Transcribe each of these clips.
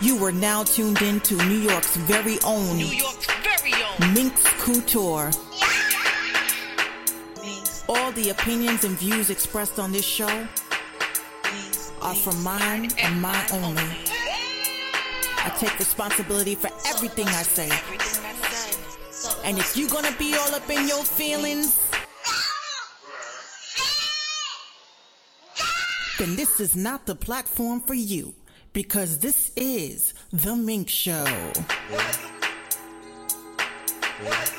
You are now tuned in to New York's very own New York's very own. Minx Couture. All the opinions and views expressed on this show are from mine and mine only. I take responsibility for everything I say. Everything I said. And if you're gonna be all up in your feelings, then this is not the platform for you. Because this is The Minx Show. Means.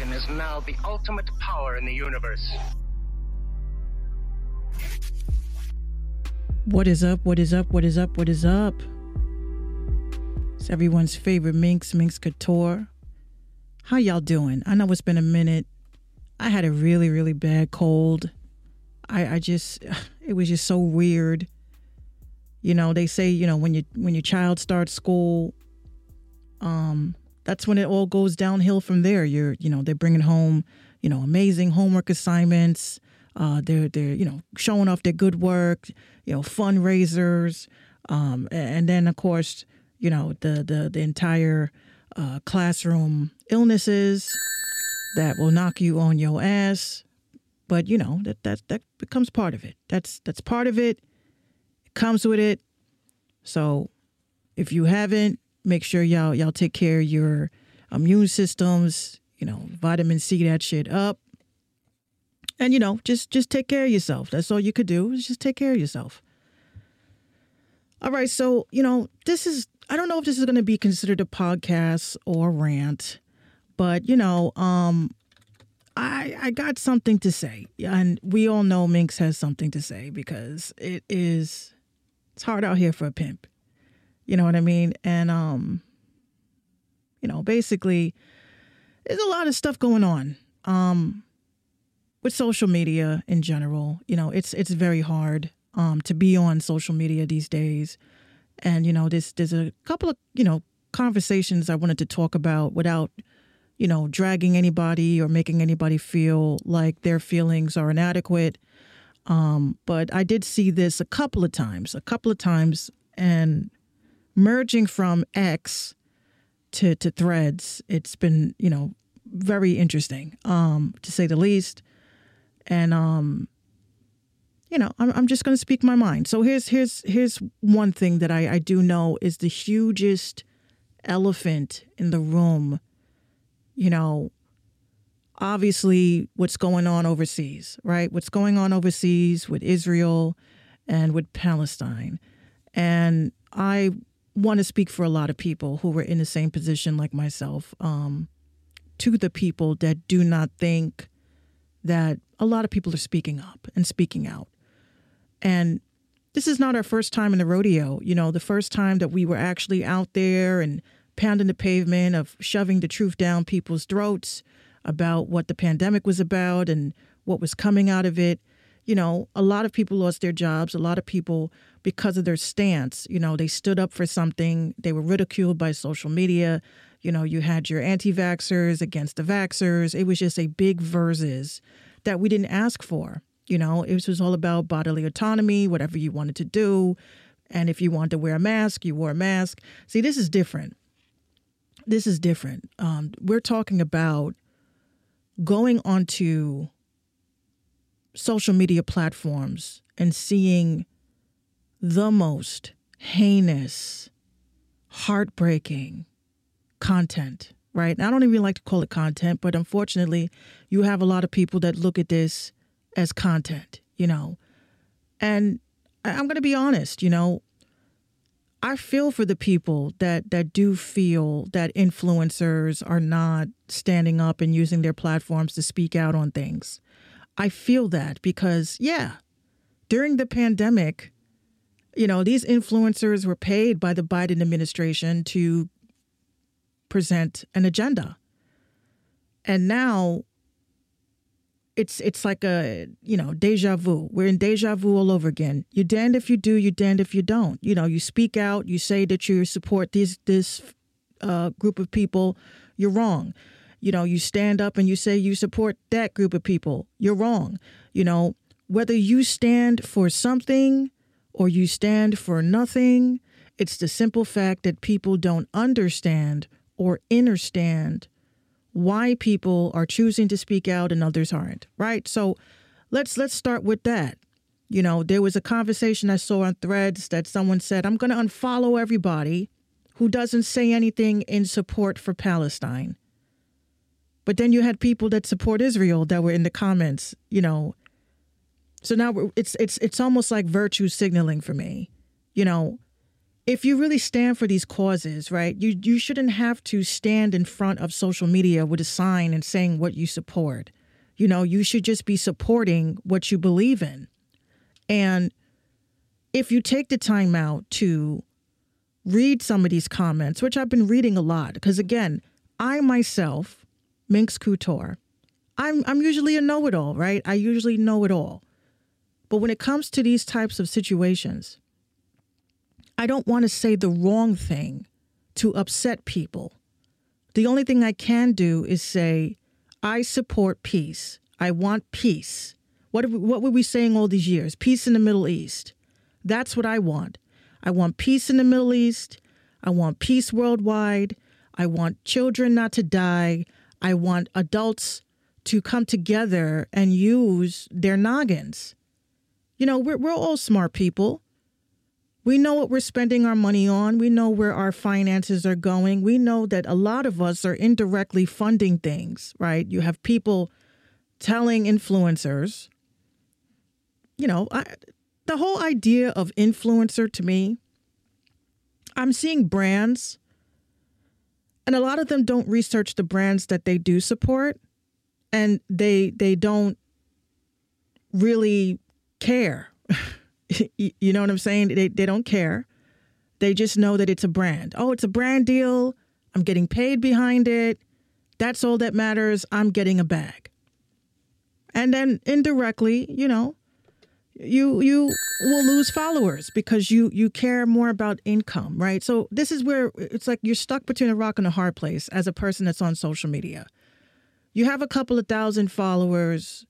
Is now the ultimate power in the universe. What is up? What is up? What is up? What is up? It's everyone's favorite Minx, Minx Couture. How y'all doing? I know it's been a minute. I had a really, really bad cold. I, I just, it was just so weird. You know, they say, you know, when you when your child starts school, um, that's when it all goes downhill from there. You're, you know, they're bringing home, you know, amazing homework assignments. Uh, they're they're you know showing off their good work, you know, fundraisers, um, and then of course, you know, the the the entire uh, classroom illnesses that will knock you on your ass. But you know that that that becomes part of it. That's that's part of it. It comes with it. So if you haven't, make sure y'all y'all take care of your immune systems. You know, vitamin C that shit up, and you know, just just take care of yourself. That's all you could do is just take care of yourself. All right, so you know, this is I don't know if this is going to be considered a podcast or rant, but you know, um, I I got something to say, and we all know Minx has something to say because it is it's hard out here for a pimp. You know what I mean? And um, you know, basically, there's a lot of stuff going on. Um, with social media in general, you know, it's it's very hard um to be on social media these days. And you know, there's there's a couple of, you know, conversations I wanted to talk about without, you know, dragging anybody or making anybody feel like their feelings are inadequate. Um, but I did see this a couple of times, a couple of times and merging from X to to threads, it's been, you know, very interesting, um, to say the least. And um, you know, I'm I'm just gonna speak my mind. So here's here's here's one thing that I, I do know is the hugest elephant in the room, you know, obviously what's going on overseas, right? What's going on overseas with Israel and with Palestine. And I want to speak for a lot of people who were in the same position like myself, um, to the people that do not think that a lot of people are speaking up and speaking out. And this is not our first time in the rodeo. You know, the first time that we were actually out there and pounding the pavement of shoving the truth down people's throats about what the pandemic was about and what was coming out of it. You know, a lot of people lost their jobs. A lot of people, because of their stance, you know, they stood up for something. They were ridiculed by social media. You know, you had your anti vaxxers against the vaxxers. It was just a big versus that we didn't ask for. You know, it was all about bodily autonomy, whatever you wanted to do. And if you wanted to wear a mask, you wore a mask. See, this is different. This is different. Um, we're talking about going onto social media platforms and seeing the most heinous, heartbreaking content, right? And I don't even like to call it content, but unfortunately, you have a lot of people that look at this as content, you know. And I'm going to be honest, you know, I feel for the people that that do feel that influencers are not standing up and using their platforms to speak out on things. I feel that because yeah, during the pandemic, you know, these influencers were paid by the Biden administration to present an agenda. And now it's it's like a you know deja vu. We're in deja vu all over again. You're damned if you do. You're damned if you don't. You know, you speak out. You say that you support this this uh, group of people. You're wrong. You know, you stand up and you say you support that group of people. You're wrong. You know, whether you stand for something or you stand for nothing, it's the simple fact that people don't understand or understand why people are choosing to speak out and others aren't, right? So let's let's start with that. You know, there was a conversation I saw on threads that someone said, I'm going to unfollow everybody who doesn't say anything in support for Palestine. But then you had people that support Israel that were in the comments, you know. So now it's it's it's almost like virtue signaling for me. You know, if you really stand for these causes, right, you, you shouldn't have to stand in front of social media with a sign and saying what you support. You know, you should just be supporting what you believe in. And if you take the time out to read some of these comments, which I've been reading a lot, because again, I myself, Minx Couture, I'm I'm usually a know-it-all, right? I usually know it all. But when it comes to these types of situations, I don't want to say the wrong thing to upset people. The only thing I can do is say, I support peace. I want peace. What, what were we saying all these years? Peace in the Middle East. That's what I want. I want peace in the Middle East. I want peace worldwide. I want children not to die. I want adults to come together and use their noggins. You know, we're, we're all smart people. We know what we're spending our money on. We know where our finances are going. We know that a lot of us are indirectly funding things, right? You have people telling influencers, you know, I, the whole idea of influencer to me, I'm seeing brands, and a lot of them don't research the brands that they do support, and they they don't really care. you know what I'm saying? They, they don't care. They just know that it's a brand. Oh, it's a brand deal. I'm getting paid behind it. That's all that matters. I'm getting a bag. And then indirectly, you know, you you will lose followers because you you care more about income, right? So this is where it's like you're stuck between a rock and a hard place as a person that's on social media. You have a couple of thousand followers,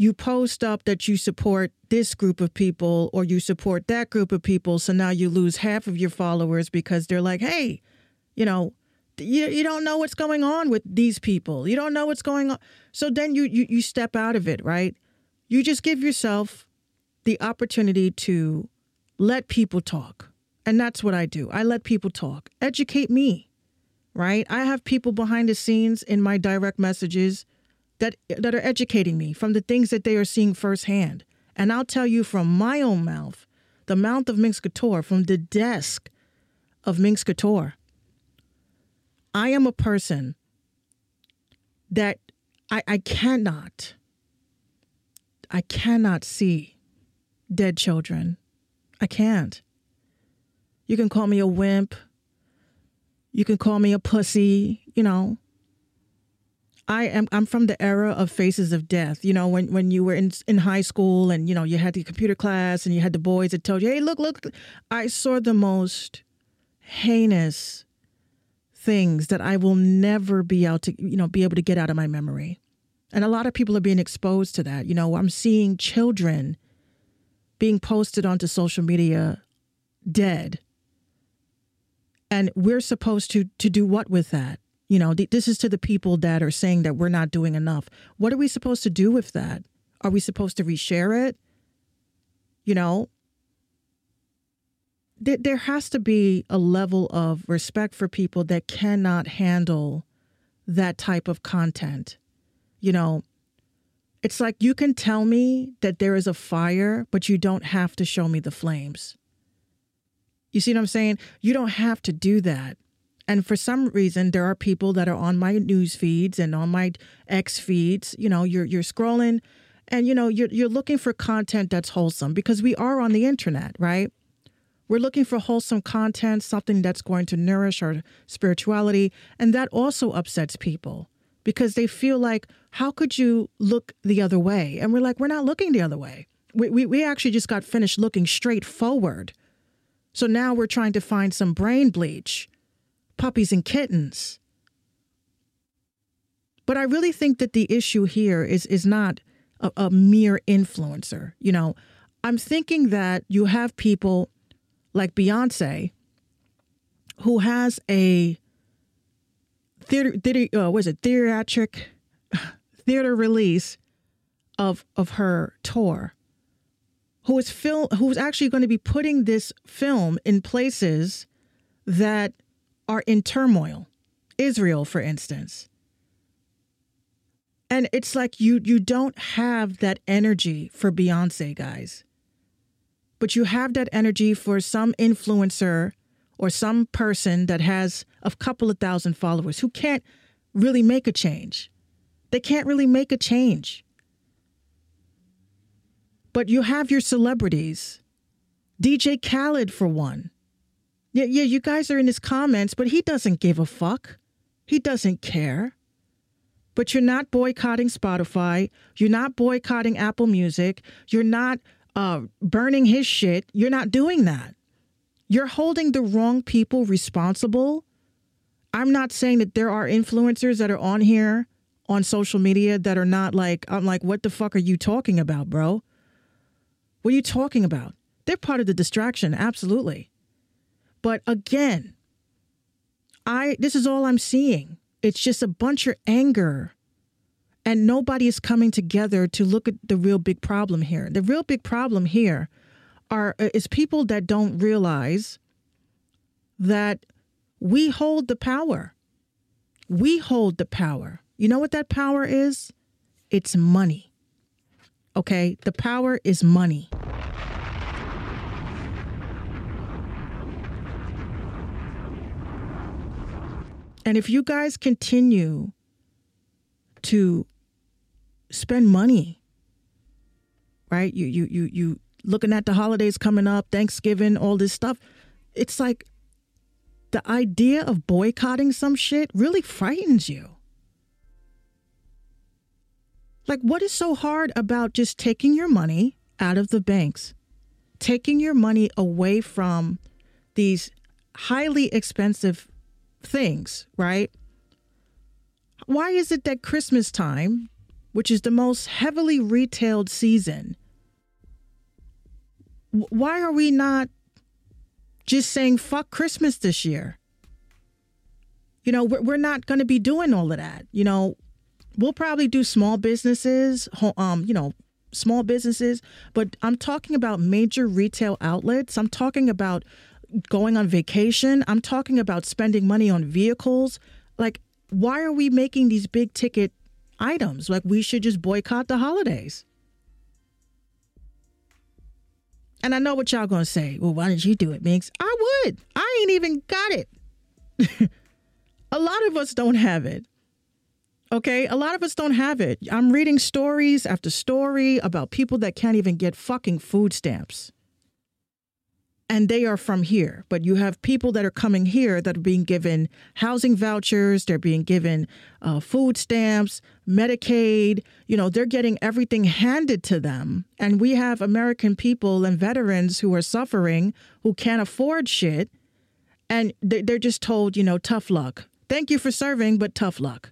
you post up that you support this group of people or you support that group of people. So now you lose half of your followers because they're like, hey, you know, you, you don't know what's going on with these people. You don't know what's going on. So then you, you, you step out of it, right? You just give yourself the opportunity to let people talk. And that's what I do. I let people talk. Educate me, right? I have people behind the scenes in my direct messages that that are educating me from the things that they are seeing firsthand. And I'll tell you from my own mouth, the mouth of Minx Couture, from the desk of Minx Couture. I am a person that I, I cannot, I cannot see dead children. I can't. You can call me a wimp. You can call me a pussy, you know. I am I'm from the era of faces of death. You know, when when you were in in high school and you know you had the computer class and you had the boys that told you, "Hey, look, look." I saw the most heinous things that I will never be able to, you know, be able to get out of my memory. And a lot of people are being exposed to that. You know, I'm seeing children being posted onto social media dead. And we're supposed to to do what with that? You know, th- this is to the people that are saying that we're not doing enough. What are we supposed to do with that? Are we supposed to reshare it? You know, th- there has to be a level of respect for people that cannot handle that type of content. You know, it's like you can tell me that there is a fire, but you don't have to show me the flames. You see what I'm saying? You don't have to do that. And for some reason, there are people that are on my news feeds and on my X feeds. You know, you're you're scrolling, and you know you're you're looking for content that's wholesome because we are on the internet, right? We're looking for wholesome content, something that's going to nourish our spirituality, and that also upsets people because they feel like, how could you look the other way? And we're like, we're not looking the other way. We, we, we actually just got finished looking straight forward. So now we're trying to find some brain bleach, puppies and kittens. But I really think that the issue here is is not a, a mere influencer. You know, I'm thinking that you have people like Beyonce who has a theater, theater uh, was it? Theatric theater release of of her tour who is film who's actually going to be putting this film in places that are in turmoil. Israel for instance. And it's like you you don't have that energy for Beyonce guys. But you have that energy for some influencer or some person that has a couple of thousand followers who can't really make a change. They can't really make a change. But you have your celebrities. DJ Khaled, for one. Yeah, yeah, you guys are in his comments, but he doesn't give a fuck. He doesn't care. But you're not boycotting Spotify. You're not boycotting Apple Music. You're not uh, burning his shit. You're not doing that. You're holding the wrong people responsible. I'm not saying that there are influencers that are on here on social media that are not like, I'm like, what the fuck are you talking about, bro? What are you talking about? They're part of the distraction, absolutely. But again, I this is all I'm seeing. It's just a bunch of anger and nobody is coming together to look at the real big problem here. The real big problem here are uh, is people that don't realize that we hold the power. We hold the power. You know what that power is? It's money. Okay? The power is money. And if you guys continue to spend money, right? You you you you looking at the holidays coming up, Thanksgiving, all this stuff. It's like the idea of boycotting some shit really frightens you. Like, what is so hard about just taking your money out of the banks, taking your money away from these highly expensive things, right? Why is it that Christmas time, which is the most heavily retailed season, why are we not just saying fuck Christmas this year? You know, we're, we're not going to be doing all of that. You know, we'll probably do small businesses, um, you know, small businesses, but I'm talking about major retail outlets. I'm talking about going on vacation. I'm talking about spending money on vehicles. Like, why are we making these big ticket items? Like, we should just boycott the holidays. And I know what y'all gonna say. Well, why didn't you do it, Minx? I would. I ain't even got it. a lot of us don't have it. Okay, a lot of us don't have it. I'm reading stories after story about people that can't even get fucking food stamps and they are from here. But you have people that are coming here that are being given housing vouchers, they're being given uh, food stamps, Medicaid. You know, they're getting everything handed to them. And we have American people and veterans who are suffering who can't afford shit. And they're just told, you know, tough luck. Thank you for serving, but tough luck.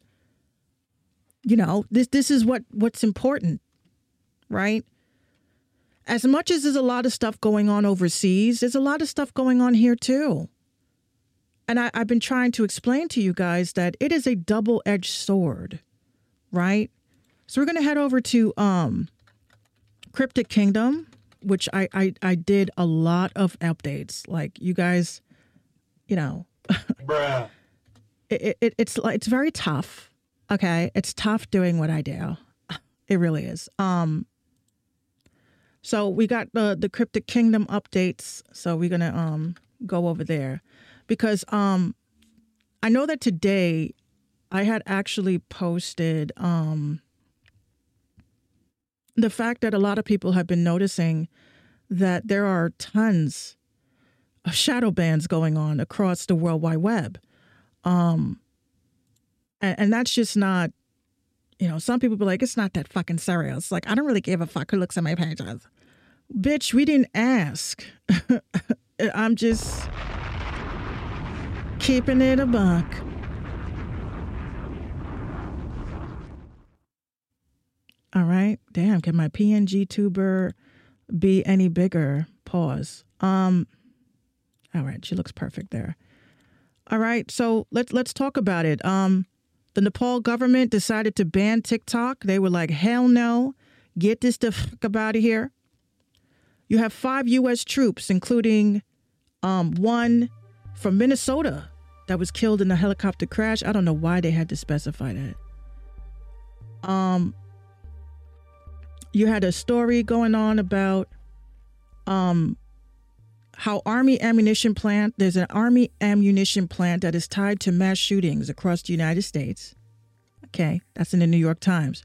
You know, this this is what what's important, right? as much as there's a lot of stuff going on overseas, there's a lot of stuff going on here too. And I, have been trying to explain to you guys that it is a double edged sword, right? So we're going to head over to um, Cryptic Kingdom, which I, I, I did a lot of updates. Like you guys, you know, Bruh. It, it, it's it's very tough. Okay, it's tough doing what I do. It really is. Um, so we got the the Cryptic Kingdom updates. So we're gonna um go over there because um I know that today I had actually posted um the fact that a lot of people have been noticing that there are tons of shadow bans going on across the World Wide Web. Um, and, and that's just not you know, some people be like, it's not that fucking serious. Like, I don't really give a fuck who looks at my pages. Bitch, we didn't ask. I'm just keeping it a buck. All right. Damn, can my PNG tuber be any bigger? Pause. Um all right, she looks perfect there. All right, so let's let's talk about it. Um the Nepal government decided to ban TikTok. They were like, hell no, get this the fuck out of here. You have five U.S. troops, including um, one from Minnesota that was killed in a helicopter crash. I don't know why they had to specify that. Um, you had a story going on about um, how army ammunition plant there's an army ammunition plant that is tied to mass shootings across the united states okay that's in the new york times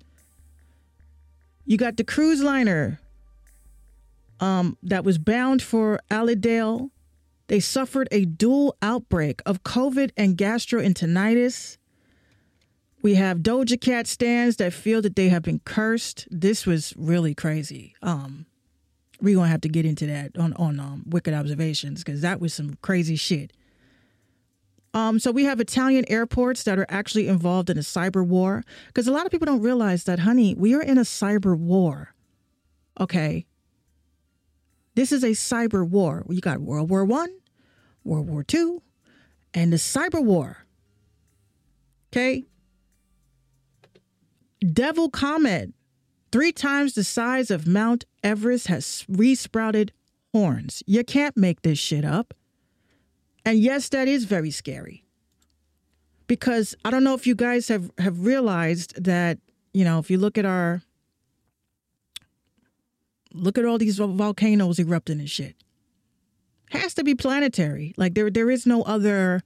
you got the cruise liner um, that was bound for Allendale. They suffered a dual outbreak of COVID and gastroenteritis. We have Doja Cat stands that feel that they have been cursed. This was really crazy. Um, we're gonna have to get into that on on um, Wicked Observations because that was some crazy shit. Um, so we have Italian airports that are actually involved in a cyber war because a lot of people don't realize that, honey, we are in a cyber war. Okay, this is a cyber war. You got World War One, World War Two, and the cyber war. Okay. Devil Comet, three times the size of Mount Everest, has resprouted horns. You can't make this shit up. And yes, that is very scary. Because I don't know if you guys have, have realized that, you know, if you look at our look at all these volcanoes erupting and shit. Has to be planetary. Like there there is no other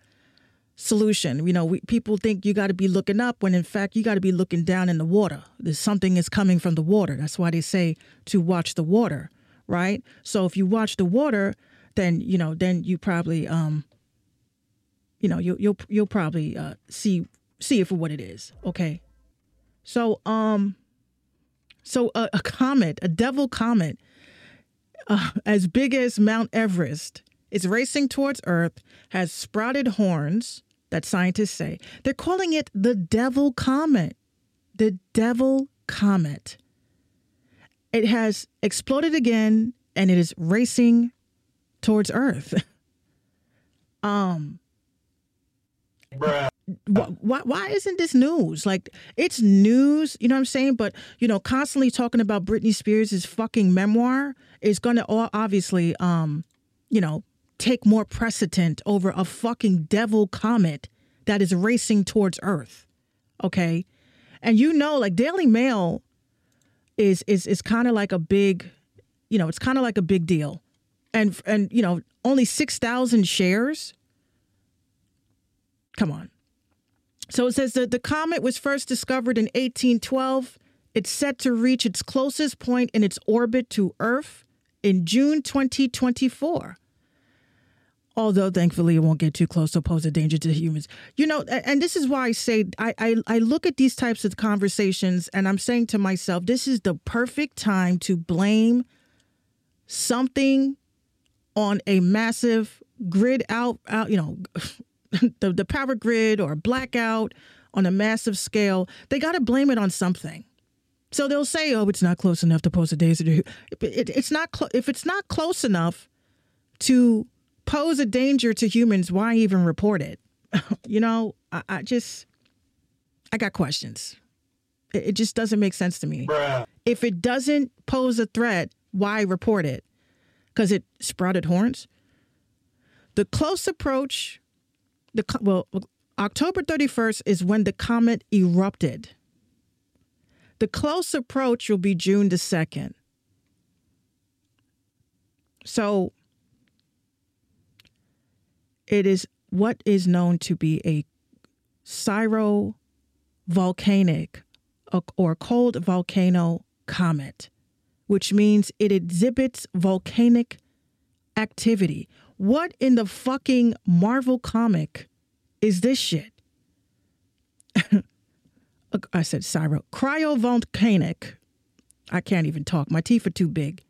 solution. You know, we, people think you got to be looking up when in fact you got to be looking down in the water. There's something is coming from the water. That's why they say to watch the water, right? So if you watch the water, then you know, then you probably um you know, you'll you'll you'll probably uh see see it for what it is. Okay. So um so a, a comet, a devil comet, uh, as big as Mount Everest, is racing towards Earth, has sprouted horns that scientists say. They're calling it the devil comet. The devil comet. It has exploded again and it is racing towards Earth. um Bruh. why, why isn't this news? Like, it's news, you know what I'm saying? But, you know, constantly talking about Britney Spears' fucking memoir is going to obviously, um, you know, take more precedent over a fucking devil comet that is racing towards Earth. Okay. And you know, like Daily Mail is is is kind of like a big, you know, it's kind of like a big deal. And and you know, only 6,000 shares. Come on. So it says that the comet was first discovered in 1812. It's set to reach its closest point in its orbit to Earth in June 2024. Although thankfully it won't get too close to pose a danger to humans. You know, and this is why I say I, I, I look at these types of conversations and I'm saying to myself, this is the perfect time to blame something on a massive grid out, out you know, the, the power grid or blackout on a massive scale, they got to blame it on something. So they'll say, "Oh, it's not close enough to pose a danger." to-" It, it's not clo- if it's not close enough to pose a danger to humans. Why even report it? you know, I, I just I got questions. It, it just doesn't make sense to me. Bruh. If it doesn't pose a threat, why report it? Because it sprouted horns. The close approach the well October 31st is when the comet erupted. The close approach will be June the 2nd. So it is what is known to be a syrovolcanic or cold volcano comet, which means it exhibits volcanic activity. What in the fucking Marvel comic is this shit? uh, I said Cyro, cryovolcanic. I can't even talk. My teeth are too big.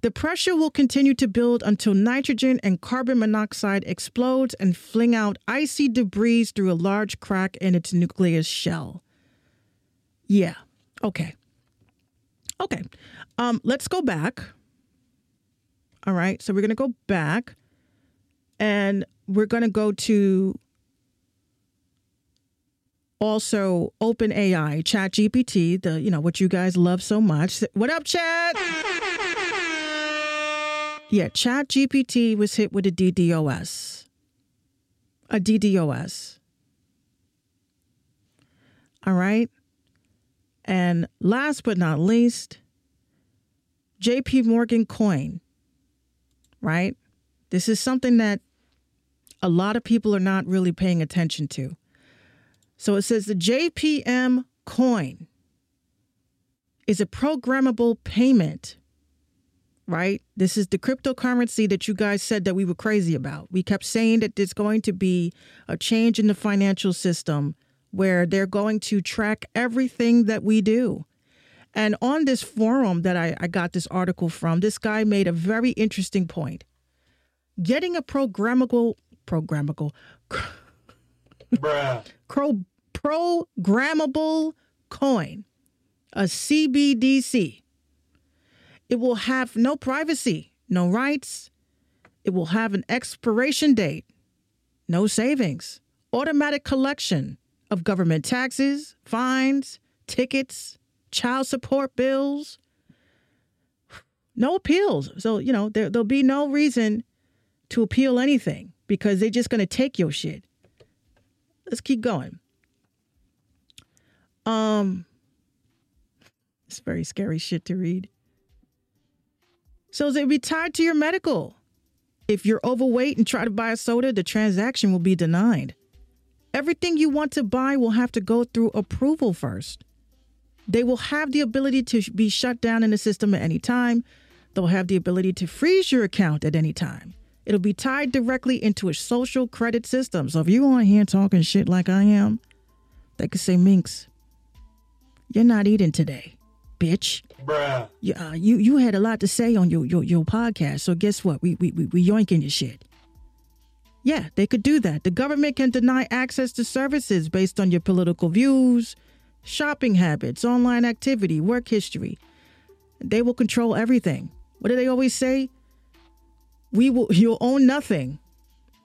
The pressure will continue to build until nitrogen and carbon monoxide explodes and fling out icy debris through a large crack in its nucleus shell. Yeah. Okay. Okay. Um, let's go back. All right. So we're going to go back and we're going to go to also OpenAI, ChatGPT, the you know what you guys love so much. What up, Chat? Yeah, ChatGPT was hit with a DDoS. A DDoS. All right. And last but not least, JP Morgan coin. Right? This is something that a lot of people are not really paying attention to. So it says the JPM coin is a programmable payment, right? This is the cryptocurrency that you guys said that we were crazy about. We kept saying that there's going to be a change in the financial system where they're going to track everything that we do. And on this forum that I, I got this article from, this guy made a very interesting point. Getting a programmable, programmable, Bruh. pro- programmable coin, a CBDC. It will have no privacy, no rights. It will have an expiration date, no savings, automatic collection of government taxes, fines, tickets, child support bills, no appeals. So, you know, there, there'll be no reason to appeal anything because they're just going to take your shit. Let's keep going. Um, it's very scary shit to read. So they'll be tied to your medical. If you're overweight and try to buy a soda, the transaction will be denied. Everything you want to buy will have to go through approval first. They will have the ability to be shut down in the system at any time. They'll have the ability to freeze your account at any time. It'll be tied directly into a social credit system. So if you on here talking shit like I am, they could say, Minx, you're not eating today, bitch. Bruh. You, uh, you you had a lot to say on your your, your podcast. So guess what? We, we we we yoinking your shit. Yeah, they could do that. The government can deny access to services based on your political views, shopping habits, online activity, work history. They will control everything. What do they always say? We will you'll own nothing,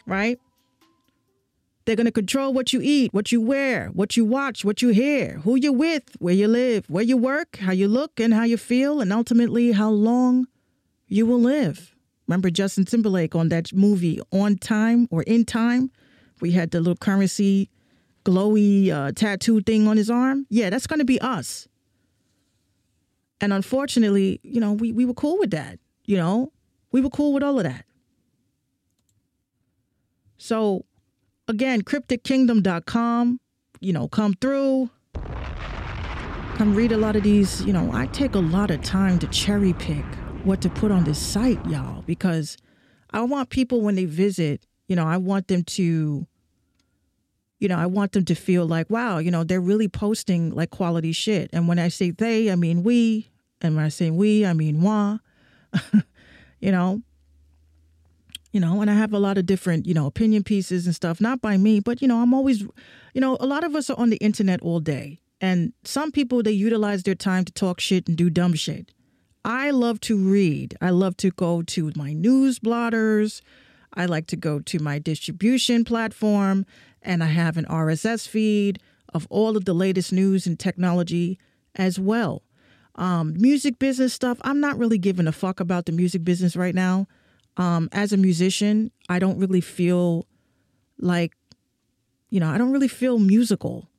right? They're going to control what you eat, what you wear, what you watch, what you hear, who you're with, where you live, where you work, how you look, and how you feel, and ultimately how long you will live. Remember Justin Timberlake on that movie On Time or In Time? We had the little currency glowy uh, tattoo thing on his arm. Yeah, that's going to be us. And unfortunately, you know, we, we were cool with that. You know, we were cool with all of that. So again, cryptickingdom.com, you know, come through. Come read a lot of these, you know, I take a lot of time to cherry pick what to put on this site, y'all, because I want people when they visit, you know, I want them to you know, I want them to feel like, wow, you know, they're really posting like quality shit. And when I say they, I mean we. And when I say we, I mean moi. you know, you know, and I have a lot of different, you know, opinion pieces and stuff, not by me, but, you know, I'm always, you know, a lot of us are on the internet all day. And some people, they utilize their time to talk shit and do dumb shit. I love to read. I love to go to my news blotters. I like to go to my distribution platform, and I have an RSS feed of all of the latest news and technology as well. Um, music business stuff, I'm not really giving a fuck about the music business right now um, as a musician, I don't really feel like, you know, I don't really feel musical.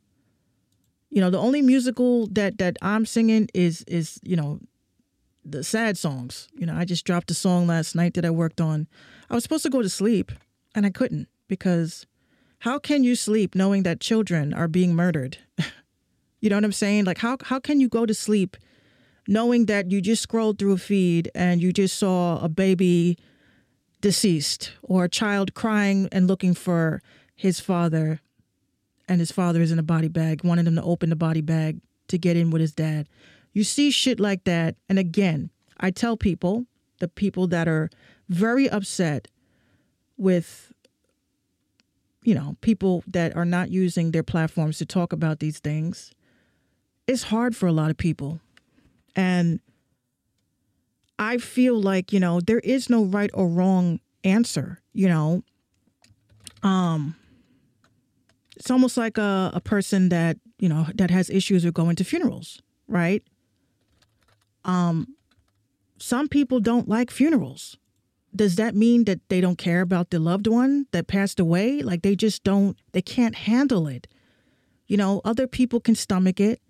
You know, the only musical that that I'm singing is is you know, the sad songs. You know, I just dropped a song last night that I worked on. I was supposed to go to sleep, and I couldn't because how can you sleep knowing that children are being murdered? you know what I'm saying? Like how how can you go to sleep knowing that you just scrolled through a feed and you just saw a baby deceased or a child crying and looking for his father and his father is in a body bag, wanting him to open the body bag to get in with his dad. You see shit like that. And again, I tell people, the people that are very upset with, you know, people that are not using their platforms to talk about these things, it's hard for a lot of people. And I feel like, you know, there is no right or wrong answer, you know. Um it's almost like a, a person that, you know, that has issues with going to funerals, right? Um some people don't like funerals. Does that mean that they don't care about the loved one that passed away? Like they just don't they can't handle it. You know, other people can stomach it.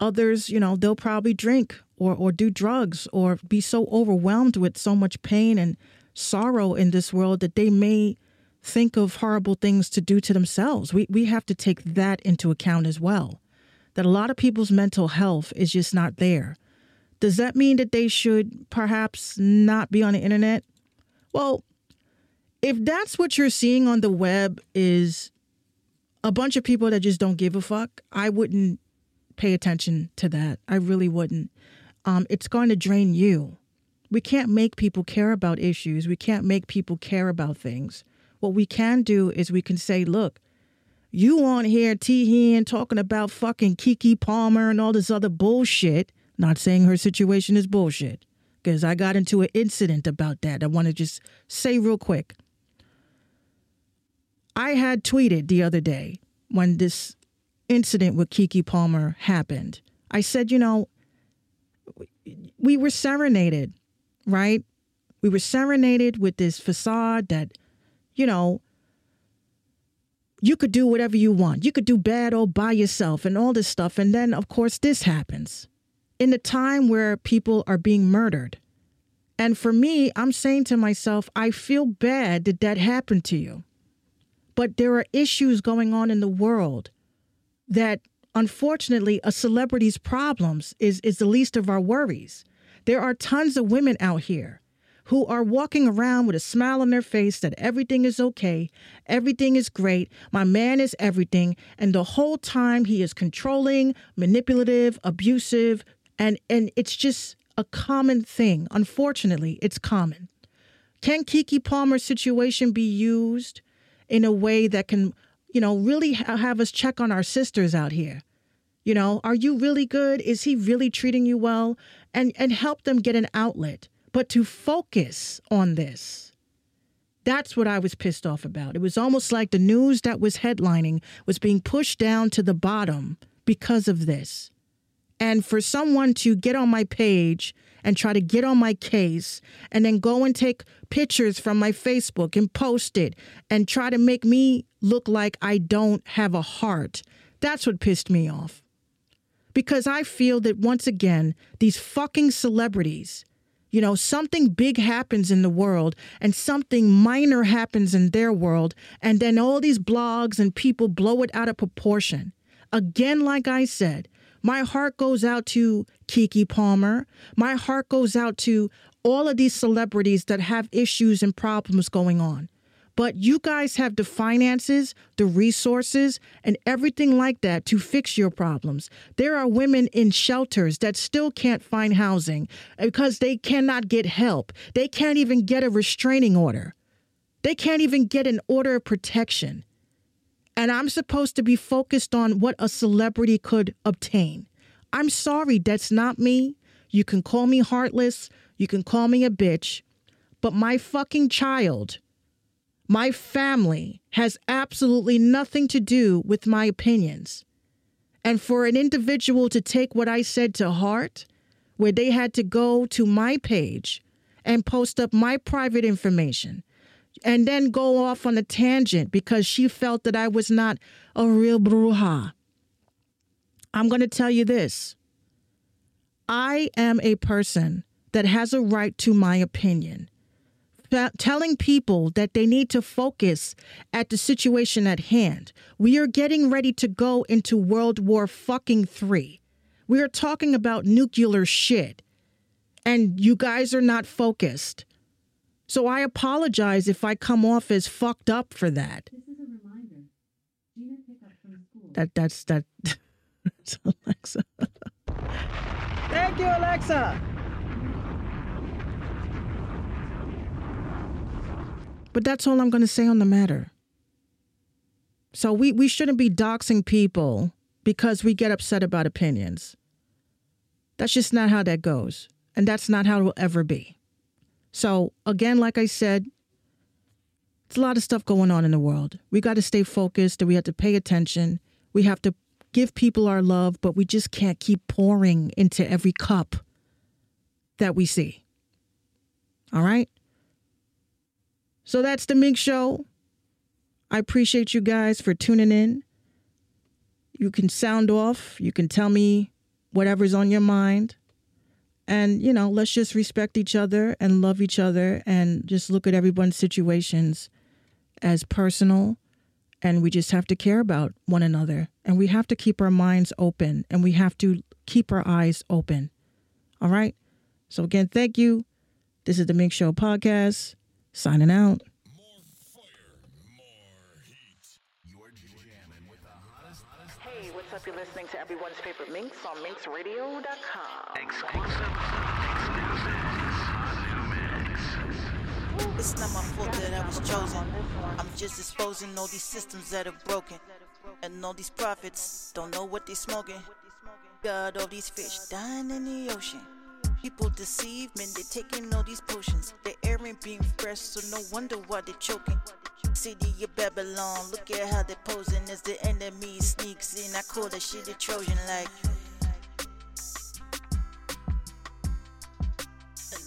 Others, you know, they'll probably drink or, or do drugs or be so overwhelmed with so much pain and sorrow in this world that they may think of horrible things to do to themselves. We, we have to take that into account as well. That a lot of people's mental health is just not there. Does that mean that they should perhaps not be on the internet? Well, if that's what you're seeing on the web is a bunch of people that just don't give a fuck, I wouldn't pay attention to that. I really wouldn't. Um, it's going to drain you. We can't make people care about issues. We can't make people care about things. What we can do is we can say, look, you on here teeing talking about fucking Keke Palmer and all this other bullshit. Not saying her situation is bullshit, because I got into an incident about that. I want to just say real quick. I had tweeted the other day when this incident with Keke Palmer happened. I said, you know, we were serenaded, right? We were serenaded with this facade that, you know, you could do whatever you want. You could do bad all by yourself and all this stuff. And then, of course, this happens in a time where people are being murdered. And for me, I'm saying to myself, I feel bad that that happened to you. But there are issues going on in the world that unfortunately a celebrity's problems is, is the least of our worries. There are tons of women out here who are walking around with a smile on their face that everything is okay, everything is great, my man is everything, and the whole time he is controlling, manipulative, abusive, and and it's just a common thing. Unfortunately, it's common. Can Keke Palmer's situation be used in a way that can, you know, really ha- have us check on our sisters out here? You know, are you really good? Is he really treating you well? And and help them get an outlet. But to focus on this, that's what I was pissed off about. It was almost like the news that was headlining was being pushed down to the bottom because of this. And for someone to get on my page and try to get on my case and then go and take pictures from my Facebook and post it and try to make me look like I don't have a heart, that's what pissed me off. Because I feel that once again, these fucking celebrities, you know, something big happens in the world and something minor happens in their world, and then all these blogs and people blow it out of proportion. Again, like I said, my heart goes out to Keke Palmer. My heart goes out to all of these celebrities that have issues and problems going on. But you guys have the finances, the resources, and everything like that to fix your problems. There are women in shelters that still can't find housing because they cannot get help. They can't even get a restraining order. They can't even get an order of protection. And I'm supposed to be focused on what a celebrity could obtain. I'm sorry, that's not me. You can call me heartless, you can call me a bitch, but my fucking child my family has absolutely nothing to do with my opinions. And for an individual to take what I said to heart, where they had to go to my page and post up my private information and then go off on a tangent because she felt that I was not a real bruja. I'm going to tell you this I am a person that has a right to my opinion telling people that they need to focus at the situation at hand. We are getting ready to go into World War fucking 3. We are talking about nuclear shit. And you guys are not focused. So I apologize if I come off as fucked up for that. That that's that. that's Alexa. Thank you, Alexa. But that's all I'm going to say on the matter. So we, we shouldn't be doxing people because we get upset about opinions. That's just not how that goes. And that's not how it will ever be. So, again, like I said, it's a lot of stuff going on in the world. We got to stay focused and we have to pay attention. We have to give people our love, but we just can't keep pouring into every cup that we see. All right? So that's the Minx Show. I appreciate you guys for tuning in. You can sound off, you can tell me whatever's on your mind. And, you know, let's just respect each other and love each other and just look at everyone's situations as personal. And we just have to care about one another. And we have to keep our minds open and we have to keep our eyes open. All right? So, again, thank you. This is the Minx Show podcast. Signing out. Hey, what's up? You're listening to everyone's favorite Minx on MinxRadio.com. It's not my fault that I was chosen. I'm just exposing all these systems that are broken. And all these prophets don't know what they smoking. Got all these fish dying in the ocean. People deceive men, they taking all these potions. The air ain't being fresh, so no wonder why they choking. City of Babylon, look at how they posing as the enemy sneaks in. I call that shit a Trojan like.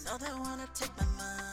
Know wanna take my money.